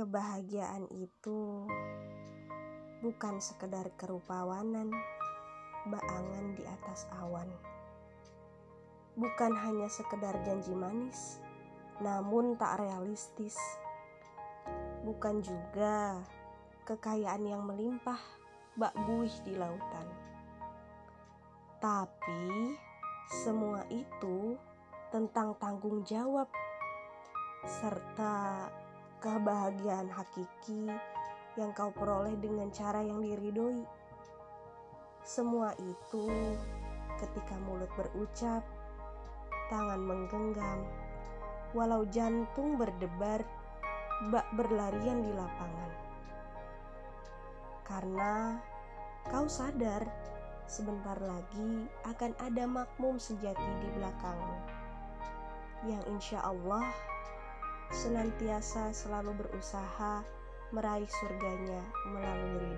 Kebahagiaan itu bukan sekedar kerupawanan, baangan di atas awan. Bukan hanya sekedar janji manis, namun tak realistis. Bukan juga kekayaan yang melimpah, bak buih di lautan. Tapi semua itu tentang tanggung jawab serta kebahagiaan hakiki yang kau peroleh dengan cara yang diridhoi. Semua itu ketika mulut berucap, tangan menggenggam, walau jantung berdebar, bak berlarian di lapangan. Karena kau sadar sebentar lagi akan ada makmum sejati di belakangmu yang insya Allah senantiasa selalu berusaha meraih surganya melalui